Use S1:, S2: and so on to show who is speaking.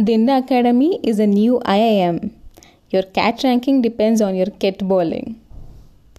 S1: Dinda Academy is a new IIM. Your catch ranking depends on your cat bowling.